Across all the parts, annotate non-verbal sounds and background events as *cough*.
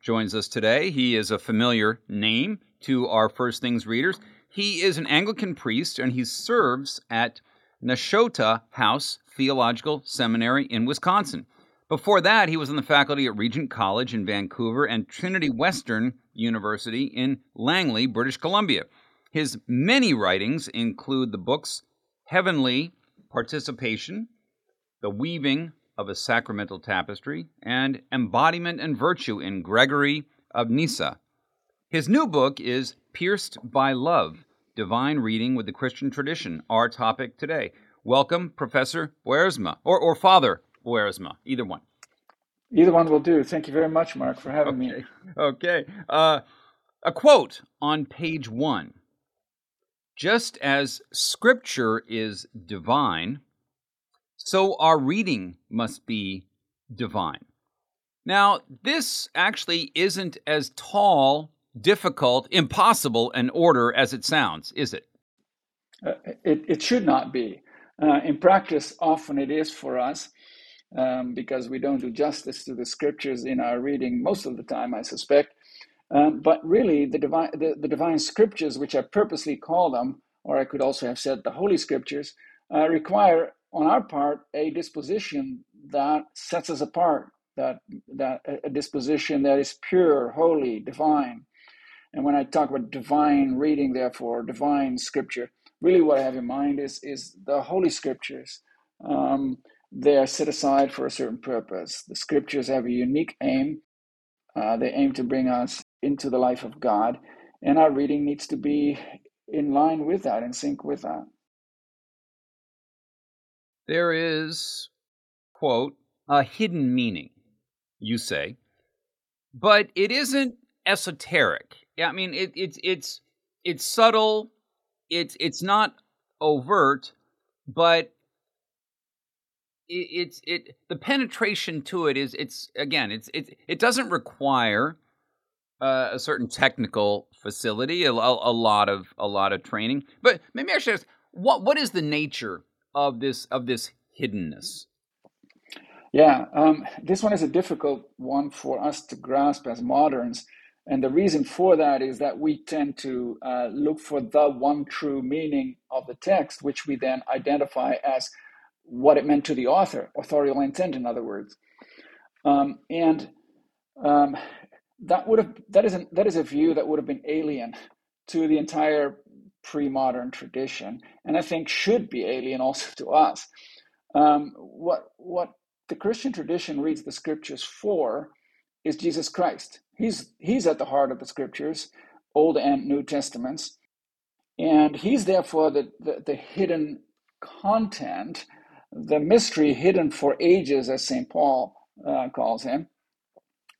joins us today. He is a familiar name to our First Things readers. He is an Anglican priest and he serves at Nashotah House Theological Seminary in Wisconsin. Before that, he was on the faculty at Regent College in Vancouver and Trinity Western University in Langley, British Columbia. His many writings include the books Heavenly Participation, The Weaving of a sacramental tapestry, and embodiment and virtue in Gregory of Nyssa. His new book is Pierced by Love Divine Reading with the Christian Tradition, our topic today. Welcome, Professor Boersma, or, or Father Boersma, either one. Either one will do. Thank you very much, Mark, for having okay. me. Okay. Uh, a quote on page one Just as Scripture is divine, so our reading must be divine. Now, this actually isn't as tall, difficult, impossible an order as it sounds, is it? Uh, it, it should not be. Uh, in practice, often it is for us um, because we don't do justice to the scriptures in our reading most of the time, I suspect. Um, but really, the divine, the, the, divine scriptures, which I purposely call them, or I could also have said the holy scriptures, uh, require on our part a disposition that sets us apart that that a disposition that is pure holy divine. And when i talk about divine reading therefore divine scripture really what i have in mind is is the holy scriptures. Um, they are set aside for a certain purpose. The scriptures have a unique aim. Uh, they aim to bring us into the life of god and our reading needs to be in line with that in sync with that there is, quote, a hidden meaning, you say, but it isn't esoteric. I mean, it, it's it's it's subtle. It's it's not overt, but it, it's it the penetration to it is it's again it's it it doesn't require uh, a certain technical facility, a, a, lot of a lot of training. But maybe I should ask, what what is the nature of this of this hiddenness? Yeah, um, this one is a difficult one for us to grasp as moderns. And the reason for that is that we tend to uh, look for the one true meaning of the text, which we then identify as what it meant to the author, authorial intent, in other words. Um, and um, that would have that is an, that is a view that would have been alien to the entire pre-modern tradition, and I think should be alien also to us. Um, what what the Christian tradition reads the scriptures for is Jesus Christ. He's he's at the heart of the scriptures, Old and New Testaments, and he's therefore the, the, the hidden content, the mystery hidden for ages, as Saint Paul uh, calls him.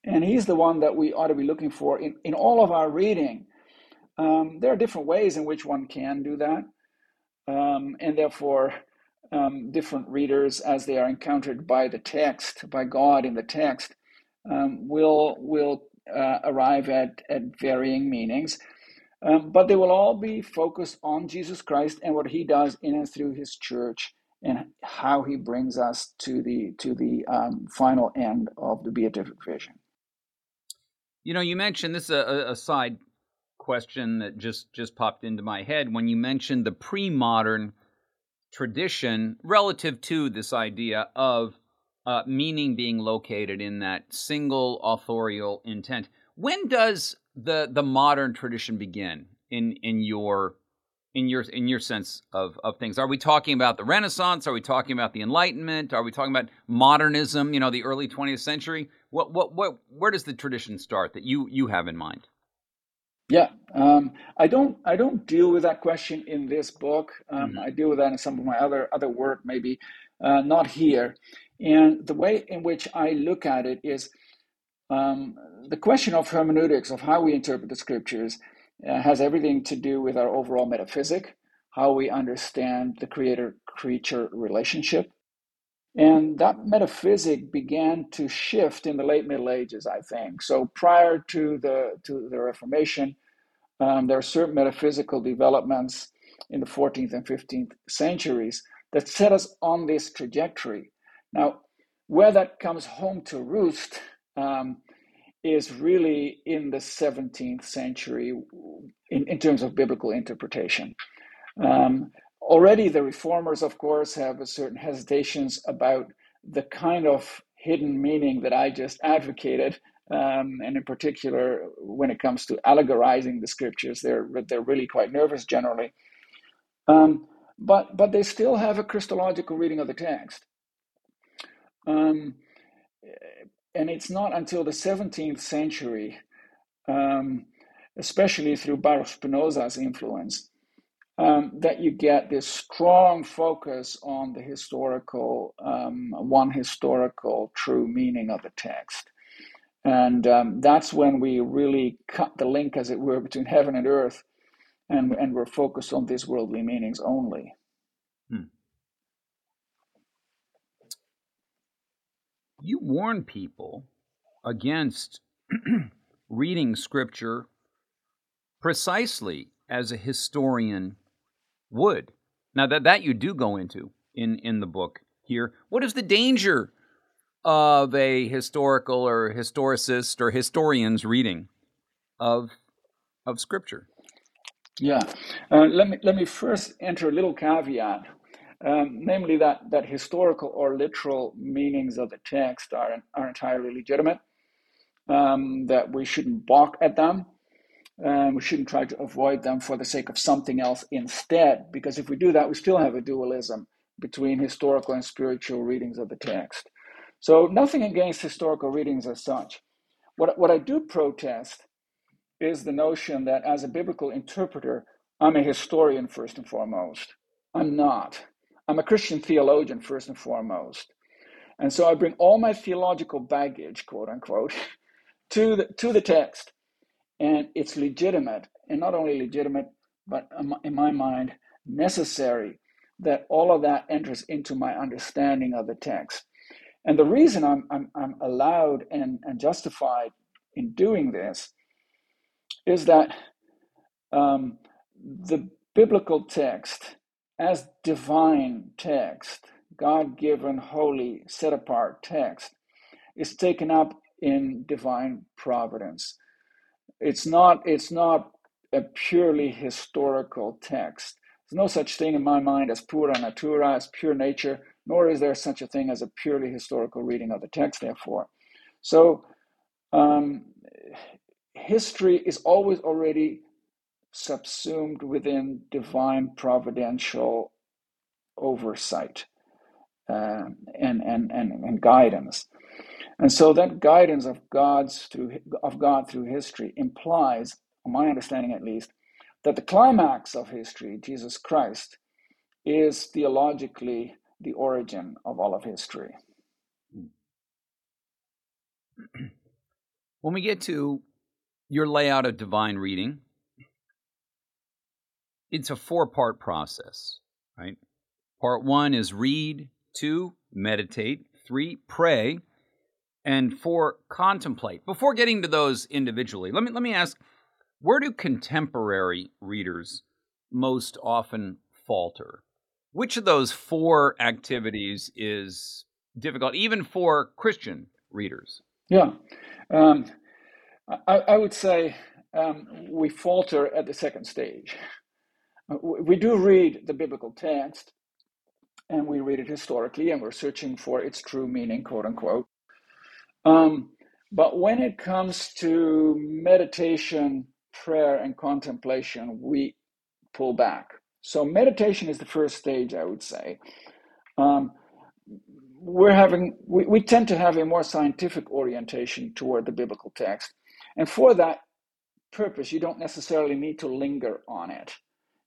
And he's the one that we ought to be looking for in, in all of our reading. Um, there are different ways in which one can do that. Um, and therefore, um, different readers, as they are encountered by the text, by God in the text, um, will will uh, arrive at at varying meanings. Um, but they will all be focused on Jesus Christ and what He does in and through His church, and how He brings us to the to the um, final end of the beatific vision. You know, you mentioned this is a, a side question that just just popped into my head when you mentioned the pre-modern tradition relative to this idea of uh, meaning being located in that single authorial intent. When does the the modern tradition begin? in in your in your in your sense of of things? Are we talking about the Renaissance? Are we talking about the Enlightenment? Are we talking about modernism? You know, the early 20th century. What what what? Where does the tradition start that you you have in mind? Yeah, um, I don't I don't deal with that question in this book. Um, mm-hmm. I deal with that in some of my other other work, maybe uh, not here. And the way in which I look at it is um, the question of hermeneutics of how we interpret the scriptures uh, has everything to do with our overall metaphysic, how we understand the creator creature relationship. And that metaphysic began to shift in the late Middle Ages, I think. So prior to the to the Reformation, um, there are certain metaphysical developments in the 14th and 15th centuries that set us on this trajectory. Now, where that comes home to roost um, is really in the 17th century in, in terms of biblical interpretation. Um, already, the reformers, of course, have a certain hesitations about the kind of hidden meaning that I just advocated. Um, and in particular, when it comes to allegorizing the scriptures, they're they're really quite nervous generally. Um, but but they still have a Christological reading of the text. Um, and it's not until the 17th century, um, especially through Baruch Spinoza's influence, um, that you get this strong focus on the historical, um, one historical true meaning of the text. And um, that's when we really cut the link, as it were, between heaven and earth, and, and we're focused on these worldly meanings only. Hmm. you warn people against *clears throat* reading scripture precisely as a historian would. Now that that you do go into in in the book here. What is the danger of a historical or historicist or historian's reading of of scripture? Yeah, uh, let me let me first enter a little caveat um, namely that, that historical or literal meanings of the text are, are entirely legitimate, um, that we shouldn't balk at them, um, we shouldn't try to avoid them for the sake of something else instead, because if we do that, we still have a dualism between historical and spiritual readings of the text. So, nothing against historical readings as such. What, what I do protest is the notion that as a biblical interpreter, I'm a historian first and foremost. I'm not. I'm a Christian theologian first and foremost. And so I bring all my theological baggage, quote unquote, *laughs* to the, to the text. And it's legitimate, and not only legitimate, but in my mind, necessary that all of that enters into my understanding of the text. And the reason I'm, I'm, I'm allowed and, and justified in doing this is that um, the biblical text as divine text, God given, holy, set apart text, is taken up in divine providence. It's not, it's not a purely historical text. There's no such thing in my mind as pura natura, as pure nature, nor is there such a thing as a purely historical reading of the text, therefore. So, um, history is always already subsumed within divine providential oversight uh, and, and, and, and guidance. And so that guidance of God's through of God through history implies, my understanding at least, that the climax of history, Jesus Christ, is theologically the origin of all of history. When we get to your layout of divine reading, it's a four part process, right? Part one is read, two, meditate, three, pray, and four, contemplate. Before getting to those individually, let me let me ask, where do contemporary readers most often falter? Which of those four activities is difficult, even for Christian readers? Yeah, um, I, I, would say um, we falter at the second stage. We do read the biblical text, and we read it historically, and we're searching for its true meaning, quote unquote. Um, but when it comes to meditation, prayer and contemplation, we pull back. So meditation is the first stage, I would say. Um, we're having we, we tend to have a more scientific orientation toward the biblical text, and for that purpose, you don't necessarily need to linger on it.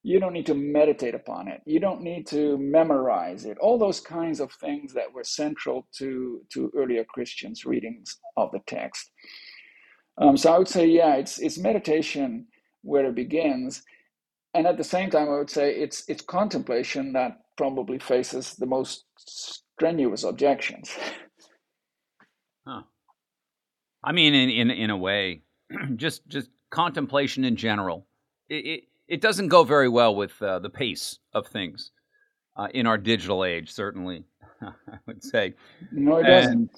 You don't need to meditate upon it. You don't need to memorize it. All those kinds of things that were central to to earlier Christians' readings of the text. Um, so I would say, yeah, it's it's meditation where it begins, and at the same time, I would say it's it's contemplation that probably faces the most strenuous objections. *laughs* Huh. I mean, in in in a way, *clears throat* just just contemplation in general. It it, it doesn't go very well with uh, the pace of things uh, in our digital age. Certainly, *laughs* I would say. No, it doesn't.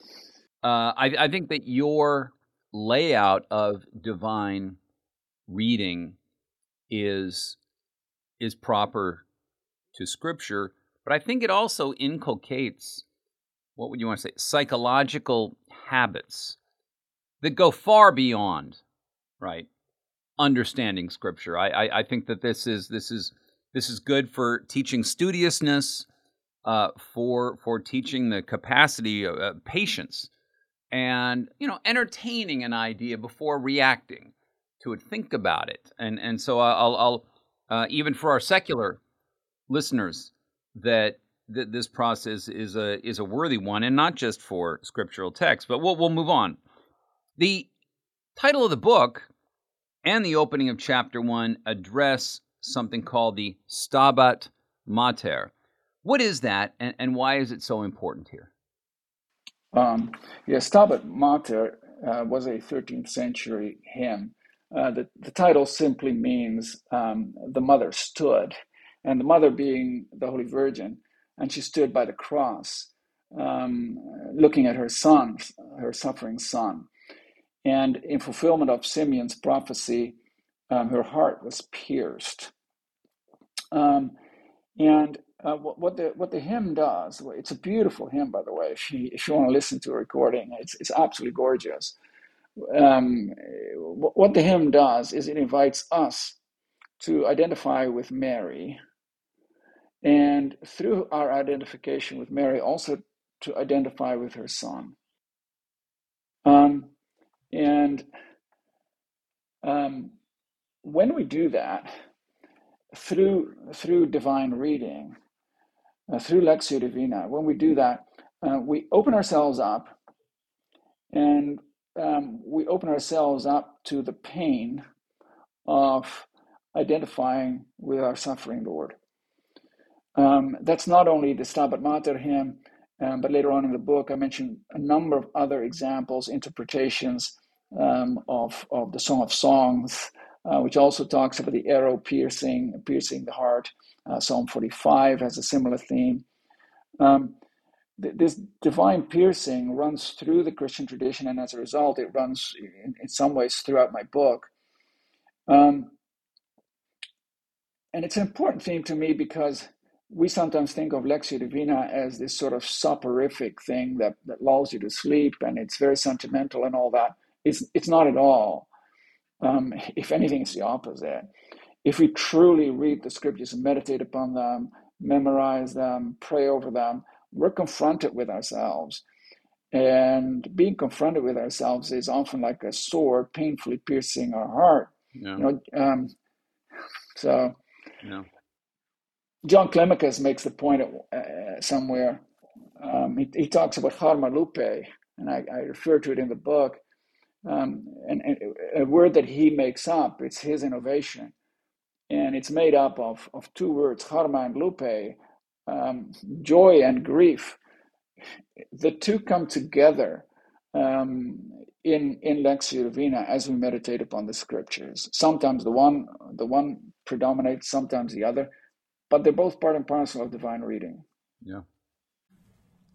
Uh, I I think that your layout of divine reading is is proper to scripture but i think it also inculcates what would you want to say psychological habits that go far beyond right understanding scripture. I i, I think that this is this is this is good for teaching studiousness uh, for for teaching the capacity of uh, patience and you know entertaining an idea before reacting to it. Think about it. And and so i'll, I'll uh, even for our secular listeners that that this process is a is a worthy one and not just for scriptural text but we'll we'll move on. The title of the book and the opening of chapter 1 address something called the stabat mater what is that and, and why is it so important here um, yeah, Stabat Mater uh, was a 13th century hymn. Uh, the, the title simply means um, the mother stood, and the mother being the Holy Virgin, and she stood by the cross, um, looking at her son, her suffering son. And in fulfillment of Simeon's prophecy, um, her heart was pierced. Um, and uh, what, what, the what the hymn does, it's a beautiful hymn, by the way. If you, if you want to listen to a recording, it's it's absolutely gorgeous. Um, what the hymn does is it invites us to identify with Mary, and through our identification with Mary, also to identify with her Son. Um, and um, when we do that through through divine reading, uh, through Lectio Divina, when we do that, uh, we open ourselves up and um, we open ourselves up to the pain of identifying with our suffering Lord. Um, that's not only the Stabat Mater hymn, um, but later on in the book, I mentioned a number of other examples, interpretations um, of, of the Song of Songs, uh, which also talks about the arrow piercing, piercing the heart. Uh, Psalm 45 has a similar theme. Um, th- this divine piercing runs through the Christian tradition, and as a result, it runs in, in some ways throughout my book. Um, and it's an important theme to me because we sometimes think of Lectio Divina as this sort of soporific thing that, that lulls you to sleep and it's very sentimental and all that. It's, it's not at all. Um, if anything, it's the opposite if we truly read the scriptures and meditate upon them, memorize them, pray over them, we're confronted with ourselves. And being confronted with ourselves is often like a sword painfully piercing our heart. Yeah. You know, um, so yeah. John Climacus makes the point uh, somewhere. Um, he, he, talks about charma lupe, and I, I, refer to it in the book. Um, and, and, a word that he makes up, it's his innovation and it's made up of, of two words, charma and lupe, um, joy and grief. The two come together um, in in Lectio Divina as we meditate upon the scriptures. Sometimes the one the one predominates, sometimes the other, but they're both part and parcel of divine reading. Yeah.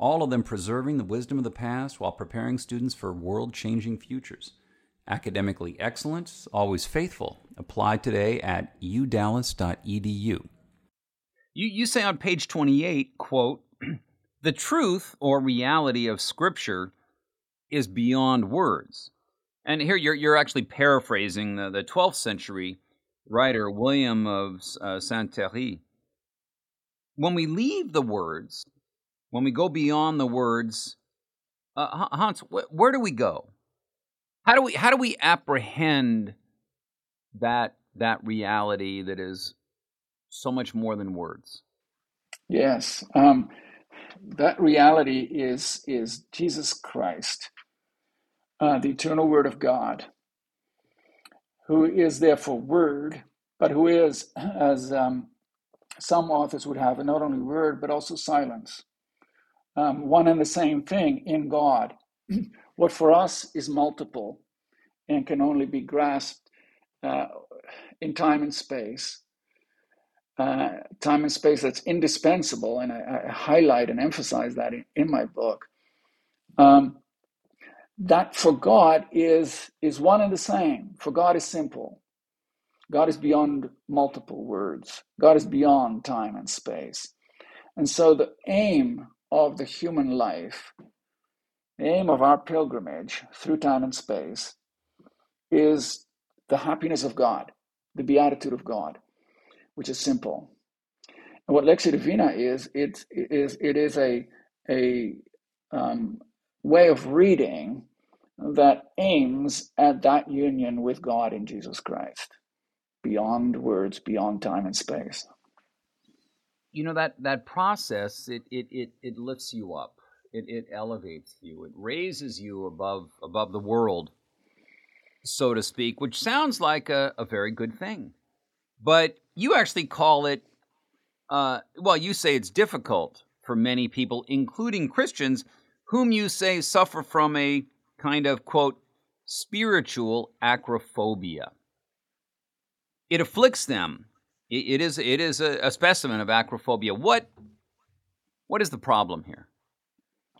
all of them preserving the wisdom of the past while preparing students for world changing futures. Academically excellent, always faithful. Apply today at udallas.edu. You, you say on page 28, quote, *clears throat* the truth or reality of Scripture is beyond words. And here you're, you're actually paraphrasing the, the 12th century writer William of uh, Saint Thierry. When we leave the words, when we go beyond the words, uh, Hans, wh- where do we go? How do we how do we apprehend that that reality that is so much more than words? Yes, um, that reality is is Jesus Christ, uh, the eternal Word of God, who is therefore Word, but who is, as um, some authors would have, not only Word but also silence, um, one and the same thing in God. *clears throat* what for us is multiple and can only be grasped uh, in time and space uh, time and space that's indispensable, and I, I highlight and emphasize that in, in my book. Um, that for God is is one and the same. For God is simple. God is beyond multiple words. God is beyond time and space. And so the aim of the human life, the aim of our pilgrimage through time and space, is the happiness of God, the beatitude of God which is simple. And what Lectio Divina is, it is it is a a um, way of reading that aims at that union with God in Jesus Christ, beyond words, beyond time and space. You know that that process it it it, it lifts you up. It, it elevates you. It raises you above above the world, so to speak, which sounds like a, a very good thing. But you actually call it, uh, well, you say it's difficult for many people, including Christians, whom you say suffer from a kind of, quote, spiritual acrophobia. It afflicts them. It, is, it is a, a specimen of acrophobia. What, what is the problem here?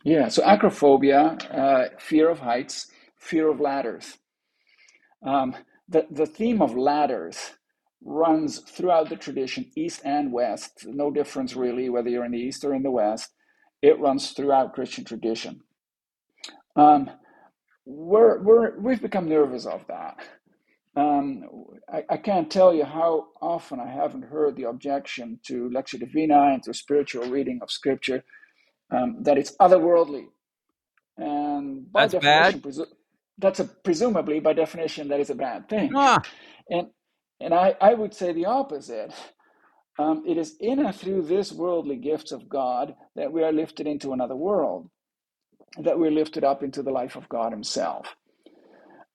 Yeah, so acrophobia, uh, fear of heights, fear of ladders. Um, the, the theme of ladders runs throughout the tradition, east and west. No difference really whether you're in the east or in the west. It runs throughout Christian tradition. Um, we're, we're, we've become nervous of that. Um, I, I, can't tell you how often I haven't heard the objection to Lectio Divina and to spiritual reading of Scripture um, that it's otherworldly. And by that's definition, bad. Presu- that's a presumably by definition that is a bad thing. Ah. And and I, I would say the opposite. Um, it is in and through this worldly gifts of God that we are lifted into another world, that we're lifted up into the life of God Himself.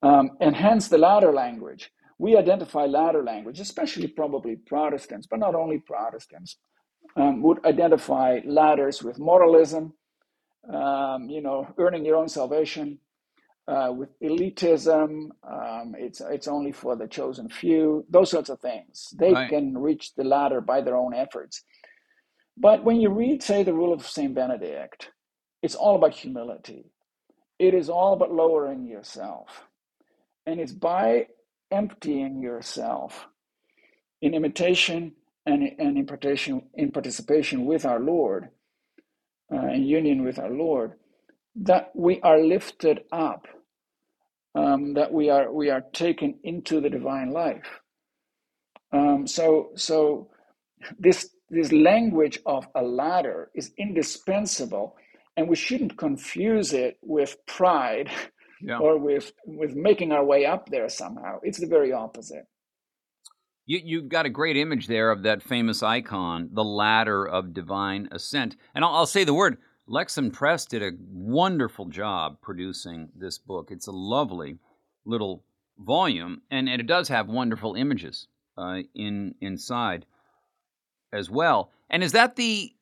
Um, and hence the ladder language. We identify ladder language, especially probably Protestants, but not only Protestants, um, would identify ladders with moralism, um, you know, earning your own salvation, uh, with elitism. Um, it's it's only for the chosen few. Those sorts of things. They right. can reach the ladder by their own efforts. But when you read, say, the rule of Saint Benedict, it's all about humility. It is all about lowering yourself, and it's by emptying yourself in imitation and, and in, participation, in participation with our Lord, uh, in union with our Lord, that we are lifted up um, that we are we are taken into the divine life. Um, so so this this language of a ladder is indispensable, and we shouldn't confuse it with pride *laughs* yeah. or with with making our way up there somehow. It's the very opposite. You you've got a great image there of that famous icon, the ladder of divine ascent, and I'll, I'll say the word Lexham Press did a wonderful job producing this book. It's a lovely little volume, and, and it does have wonderful images uh, in inside as well. And is that the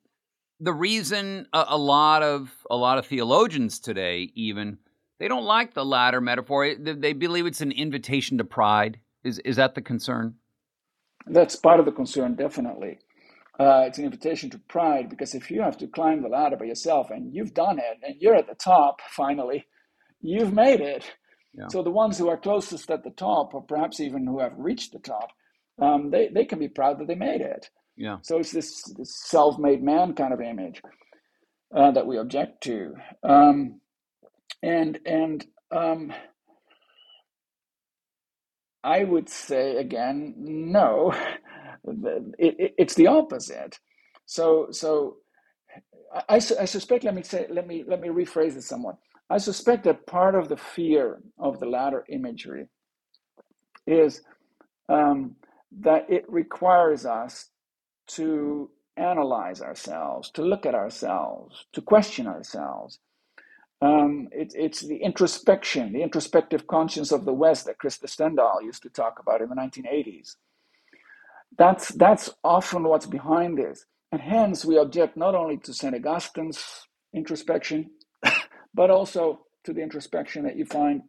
the reason a, a, lot of a lot of theologians today even they don't like the ladder metaphor? They, believe it's an invitation to pride. Is is that the concern? That's part of the concern, definitely. Uh, it's an invitation to pride because if you have to climb the ladder by yourself and you've done it and you're at the top finally, you've made it. Yeah. So the ones who are closest at the top, or perhaps even who have reached the top, um, they, they can be proud that they made it. Yeah. So it's this, this self-made man kind of image uh, that we object to, um, and and um, I would say again, no, it, it, it's the opposite. So so I, I, suspect. Let me say. Let me let me rephrase it somewhat. I suspect that part of the fear of the ladder imagery is um, that it requires us to analyze ourselves, to look at ourselves, to question ourselves. Um, it, it's the introspection, the introspective conscience of the West that Krister Stendahl used to talk about in the 1980s. That's, that's often what's behind this. And hence, we object not only to St. Augustine's introspection, *laughs* but also to the introspection that you find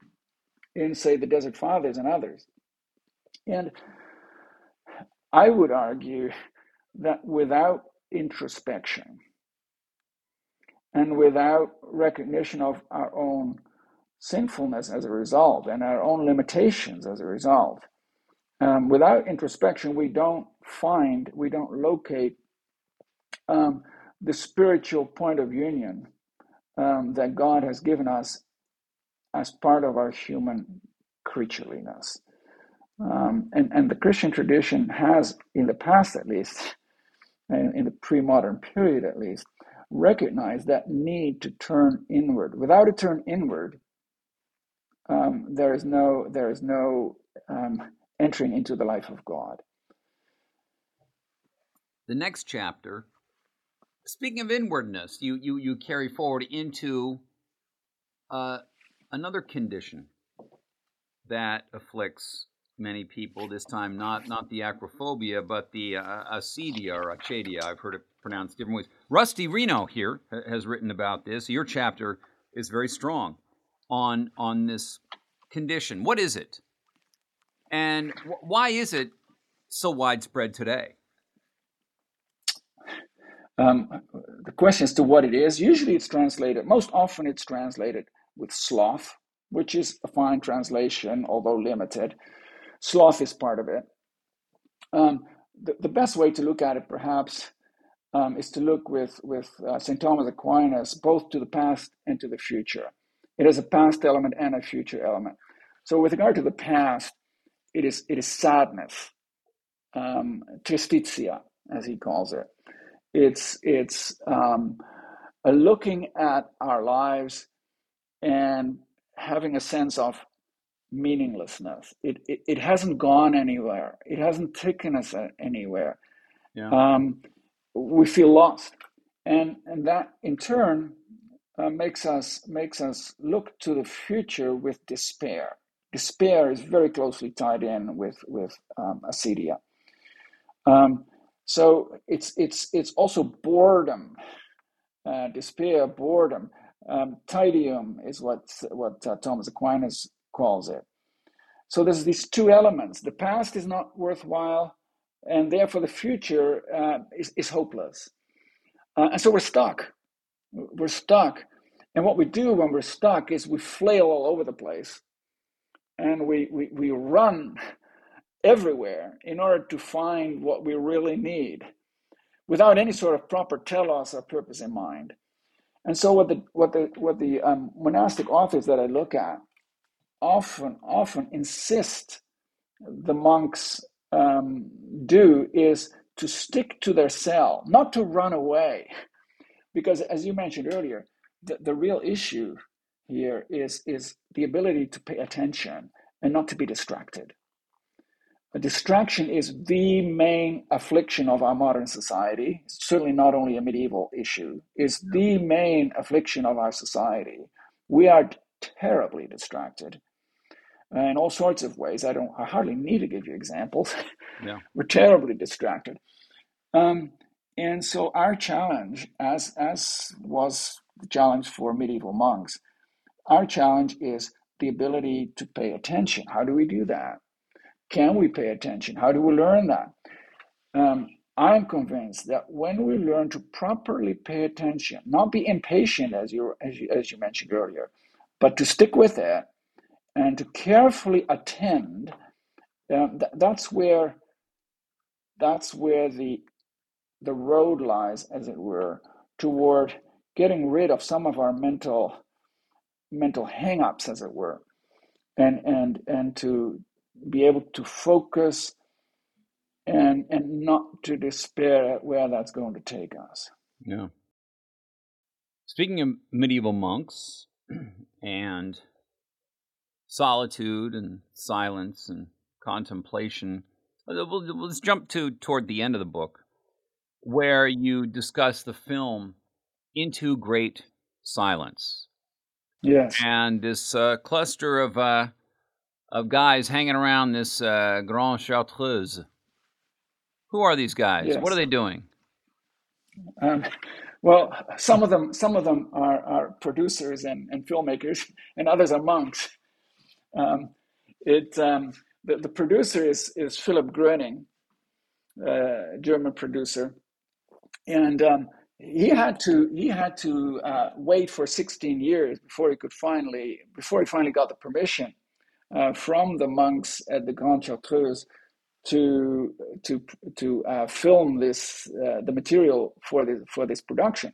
in, say, the Desert Fathers and others. And I would argue that without introspection and without recognition of our own sinfulness as a result and our own limitations as a result, um, without introspection, we don't find, we don't locate um, the spiritual point of union um, that God has given us as part of our human creatureliness. Um, and, and the Christian tradition has, in the past at least, *laughs* and in the pre-modern period at least, recognized that need to turn inward. Without a turn inward, um, there is no there is no um, entering into the life of God. The next chapter, speaking of inwardness, you you you carry forward into uh, another condition that afflicts many people. This time, not not the acrophobia, but the uh, acedia or achadia. I've heard it pronounced different ways. Rusty Reno here has written about this. Your chapter is very strong on on this condition. What is it, and wh- why is it so widespread today? Um, the question as to what it is. Usually, it's translated. Most often, it's translated with sloth, which is a fine translation, although limited. Sloth is part of it. Um, the, the best way to look at it, perhaps, um, is to look with, with uh, St. Thomas Aquinas both to the past and to the future. It has a past element and a future element. So, with regard to the past, it is, it is sadness, um, tristitia, as he calls it. It's, it's um, looking at our lives and having a sense of meaninglessness. It, it, it hasn't gone anywhere. It hasn't taken us anywhere. Yeah. Um, we feel lost, and and that in turn uh, makes us makes us look to the future with despair. Despair is very closely tied in with with um, acedia. Um, so it's it's it's also boredom, uh, despair, boredom. Um, tedium is what what uh, Thomas Aquinas calls it. So there's these two elements. The past is not worthwhile, and therefore the future uh, is, is hopeless. Uh, and so we're stuck. We're stuck. And what we do when we're stuck is we flail all over the place and we, we, we run *laughs* everywhere in order to find what we really need without any sort of proper telos or purpose in mind. And so what the what the what the um, monastic authors that I look at often, often insist the monks um, do is to stick to their cell, not to run away. Because as you mentioned earlier, the, the real issue here is, is the ability to pay attention and not to be distracted. A distraction is the main affliction of our modern society. It's certainly not only a medieval issue, it's the main affliction of our society. We are terribly distracted in all sorts of ways. I don't. I hardly need to give you examples. Yeah. *laughs* We're terribly distracted, um, and so our challenge, as as was the challenge for medieval monks, our challenge is the ability to pay attention. How do we do that? Can we pay attention? How do we learn that? Um, I'm convinced that when we learn to properly pay attention, not be impatient as you as you, as you mentioned earlier, but to stick with it and to carefully attend, um, th- that's where that's where the the road lies, as it were, toward getting rid of some of our mental mental hangups, as it were, and and and to be able to focus and and not to despair at where that's going to take us. Yeah. Speaking of medieval monks *clears throat* and solitude and silence and contemplation, let's jump to toward the end of the book, where you discuss the film Into Great Silence. Yes. And this uh, cluster of uh, of guys hanging around this uh, Grand Chartreuse who are these guys? Yes. What are they doing? Um, well, some of them, some of them are, are producers and, and filmmakers, and others are monks. Um, it um, the, the producer is is Philip Gröning, uh, German producer, and um, he had to he had to uh, wait for 16 years before he could finally before he finally got the permission uh, from the monks at the Grand Chartreuse to to to uh, film this uh, the material for this for this production.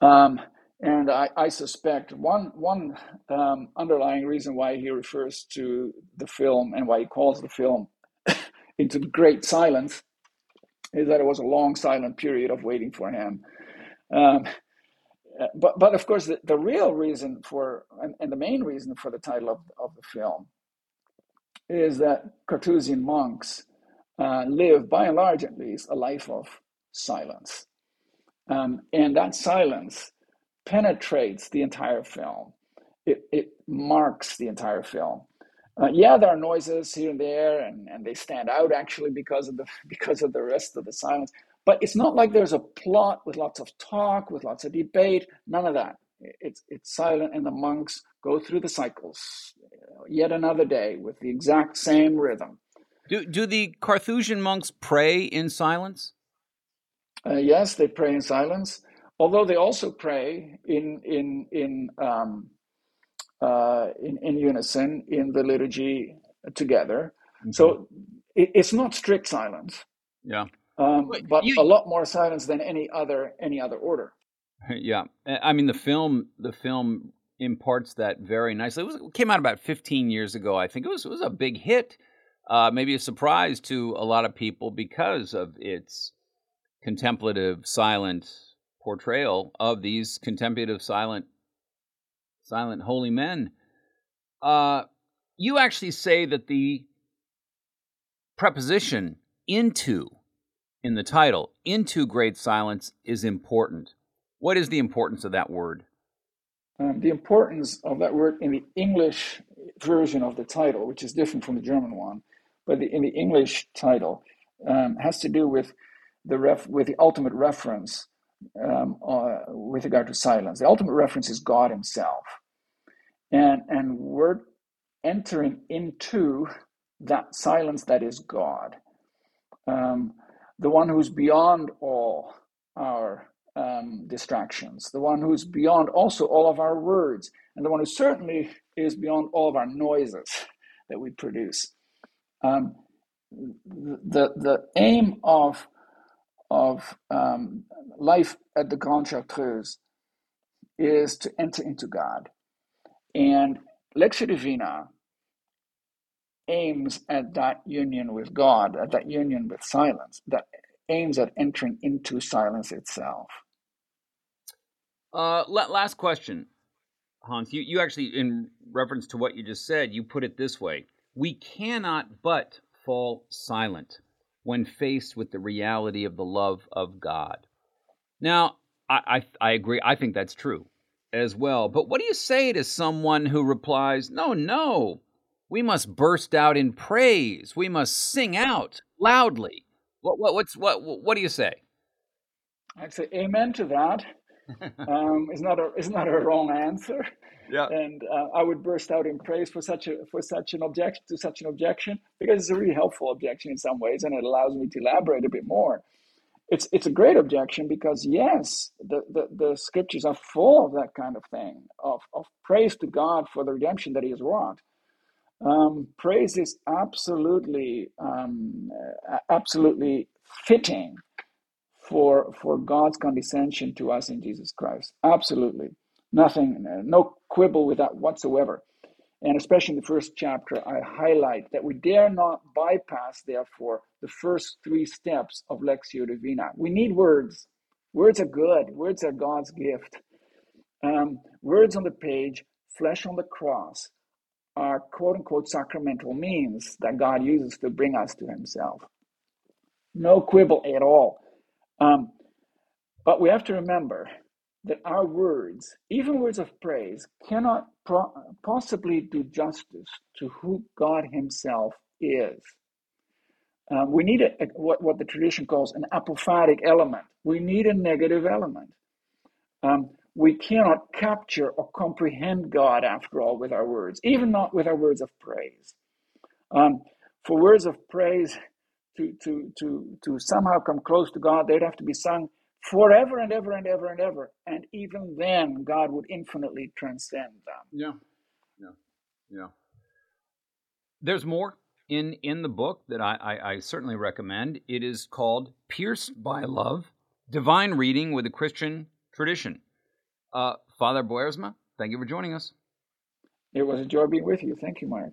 Um, and I, I, suspect one one um, underlying reason why he refers to the film and why he calls the film *coughs* into the great silence is that it was a long silent period of waiting for him. Um, but but of course the, the real reason for and, and, the main reason for the title of, of the film is that Carthusian monks uh, live, by and large at least, a life of silence. Um, and that silence penetrates the entire film, it, it marks the entire film. Uh, yeah, there are noises here and there, and, and they stand out actually because of the *laughs* because of the rest of the silence. But it's not like there's a plot with lots of talk, with lots of debate. None of that. It's it's silent, and the monks go through the cycles yet another day with the exact same rhythm. Do, do the Carthusian monks pray in silence? Uh, yes, they pray in silence, although they also pray in, in, in, um, uh, in, in, unison in the liturgy together. Mm-hmm. So it, it's not strict silence. Yeah. Um, but you, a lot more silence than any other any other order. *laughs* Yeah, I mean the film the film imparts that very nicely. It, was, it came out about 15 years ago, I think. It was, it was a big hit, uh, maybe a surprise to a lot of people because of its contemplative, silent portrayal of these contemplative, silent, silent holy men. Uh, you actually say that the preposition into in the title, into great silence, is important. What is the importance of that word? um, the importance of that word in the English version of the title, which is different from the German one, but the, in the English title, um, has to do with the ref, with the ultimate reference um, uh, with regard to silence. The ultimate reference is God Himself, and and we're entering into that silence that is God, um, the one who's beyond all our um, distractions, the one who's beyond also all of our words, and the one who certainly is beyond all of our noises that we produce. Um, the, the aim of, of um, life at the Grand Chartreuse is to enter into God. And Lectio Divina aims at that union with God, at that union with silence, that aims at entering into silence itself. Uh, last question, Hans. You, you actually, in reference to what you just said, you put it this way We cannot but fall silent when faced with the reality of the love of God. Now, I, I, I agree. I think that's true as well. But what do you say to someone who replies, No, no, we must burst out in praise. We must sing out loudly. What, what, what's, what, what do you say? I'd say amen to that. *laughs* um, is not a is not a wrong answer. Yeah. And uh, I would burst out in praise for such a for such an objection to such an objection because it's a really helpful objection in some ways, and it allows me to elaborate a bit more. It's it's a great objection because yes, the, the, the scriptures are full of that kind of thing of, of praise to God for the redemption that He has wrought. Um, praise is absolutely um, absolutely fitting for for God's condescension to us in Jesus Christ. Absolutely, nothing, no quibble with that whatsoever. And especially in the first chapter, I highlight that we dare not bypass, therefore, the first three steps of Lectio Divina. We need words. Words are good. Words are God's gift. Um, words on the page, flesh on the cross, are quote unquote sacramental means that God uses to bring us to Himself. No quibble at all. Um, but we have to remember that our words, even words of praise, cannot pro- possibly do justice to who God Himself is. Um, we need a, a, what, what the tradition calls an apophatic element. We need a negative element. Um, we cannot capture or comprehend God, after all, with our words, even not with our words of praise. Um, for words of praise to, to, to, to somehow come close to God, they'd have to be sung forever and ever and ever and ever. And even then, God would infinitely transcend them. Yeah, yeah, yeah. There's more in in the book that I, I, I certainly recommend. It is called "Pierced by Love: Divine Reading with a Christian Tradition." Uh, Father Boersma, thank you for joining us. It was a joy being with you. Thank you, Mark.